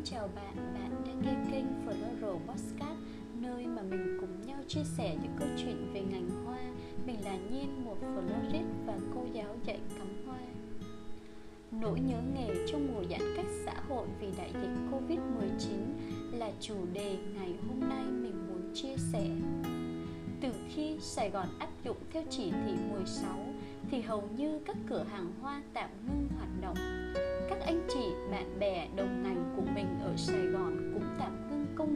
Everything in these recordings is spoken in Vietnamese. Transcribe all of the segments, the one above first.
Xin chào bạn, bạn đang nghe kênh Floral Podcast Nơi mà mình cùng nhau chia sẻ những câu chuyện về ngành hoa. Mình là Nhiên, một florist và cô giáo dạy cắm hoa. Nỗi nhớ nghề trong mùa giãn cách xã hội vì đại dịch Covid-19 là chủ đề ngày hôm nay mình muốn chia sẻ. Từ khi Sài Gòn áp dụng theo chỉ thị 16 thì hầu như các cửa hàng hoa tạm ngưng hoạt động. Các anh chị bạn bè đồng ngành của mình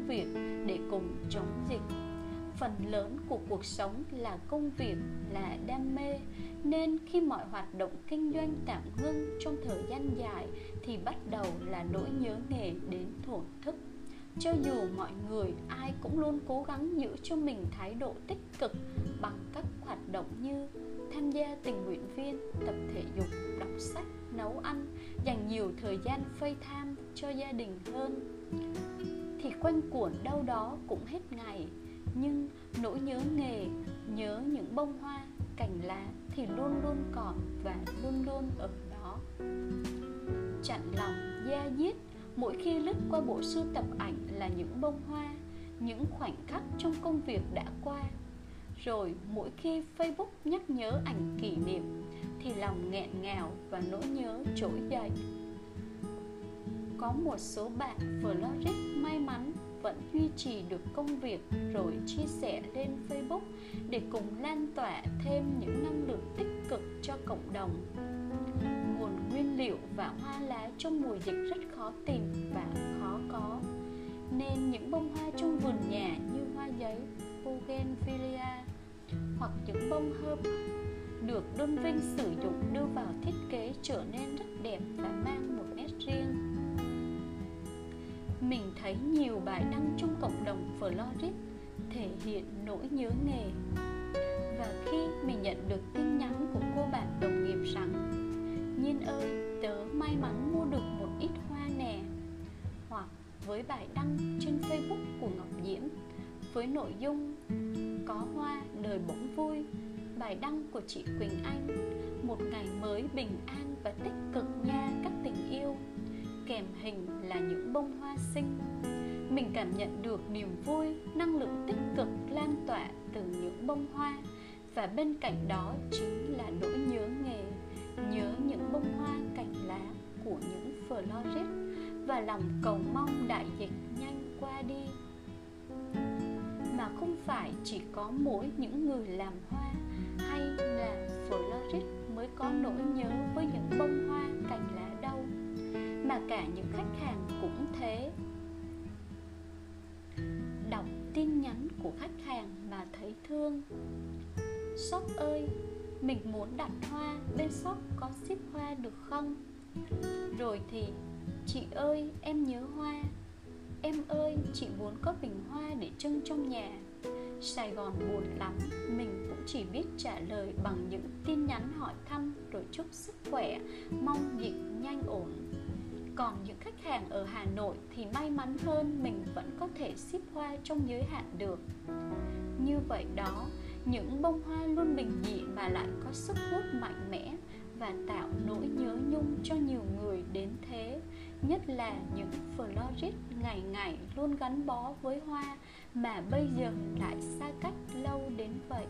công việc để cùng chống dịch. Phần lớn của cuộc sống là công việc, là đam mê, nên khi mọi hoạt động kinh doanh tạm ngưng trong thời gian dài thì bắt đầu là nỗi nhớ nghề đến thổn thức. Cho dù mọi người, ai cũng luôn cố gắng giữ cho mình thái độ tích cực bằng các hoạt động như tham gia tình nguyện viên, tập thể dục, đọc sách, nấu ăn, dành nhiều thời gian phây tham cho gia đình hơn quanh cuộn đâu đó cũng hết ngày. Nhưng nỗi nhớ nghề, nhớ những bông hoa, cành lá thì luôn luôn còn và luôn luôn ở đó. Chặn lòng, da diết, mỗi khi lướt qua bộ sưu tập ảnh là những bông hoa, những khoảnh khắc trong công việc đã qua. Rồi mỗi khi facebook nhắc nhớ ảnh kỷ niệm thì lòng nghẹn ngào và nỗi nhớ trỗi dậy có một số bạn florist may mắn vẫn duy trì được công việc rồi chia sẻ lên facebook để cùng lan tỏa thêm những năng lượng tích cực cho cộng đồng nguồn nguyên liệu và hoa lá trong mùa dịch rất khó tìm và khó có nên những bông hoa trong vườn nhà như hoa giấy, bougainvillea hoặc những bông hơm được Đôn Vinh sử dụng đưa vào thiết kế trở nên rất đẹp và mang một nét riêng. Mình thấy nhiều bài đăng trong cộng đồng Florid thể hiện nỗi nhớ nghề. Và khi mình nhận được tin nhắn của cô bạn đồng nghiệp rằng Nhiên ơi, tớ may mắn mua được một ít hoa nè Hoặc với bài đăng trên Facebook của Ngọc Diễm với nội dung có hoa đời bỗng vui bài đăng của chị Quỳnh Anh một ngày mới bình an và tích cực nha các tình yêu kèm hình là những bông hoa xinh. Mình cảm nhận được niềm vui, năng lượng tích cực lan tỏa từ những bông hoa. Và bên cạnh đó chính là nỗi nhớ nghề, nhớ những bông hoa cành lá của những florist và lòng cầu mong đại dịch nhanh qua đi. Mà không phải chỉ có mỗi những người làm hoa hay là florist mới có nỗi nhớ với những bông hoa cành lá đâu mà cả những khách hàng cũng thế. Đọc tin nhắn của khách hàng mà thấy thương. Shop ơi mình muốn đặt hoa bên shop có ship hoa được không? Rồi thì chị ơi em nhớ hoa. Em ơi, chị muốn có bình hoa để trưng trong nhà. Sài Gòn buồn lắm Mình cũng chỉ biết trả lời bằng những tin nhắn hỏi thăm Rồi chúc sức khỏe Mong dịch nhanh ổn. Còn những khách hàng ở Hà Nội thì may mắn hơn Mình vẫn có thể ship hoa trong giới hạn được. Như vậy đó, Những bông hoa luôn bình dị mà lại có sức hút mạnh mẽ Và tạo nỗi nhớ nhung cho nhiều người đến thế, nhất là những florist ngày ngày luôn gắn bó với hoa mà bây giờ lại xa cách lâu đến vậy.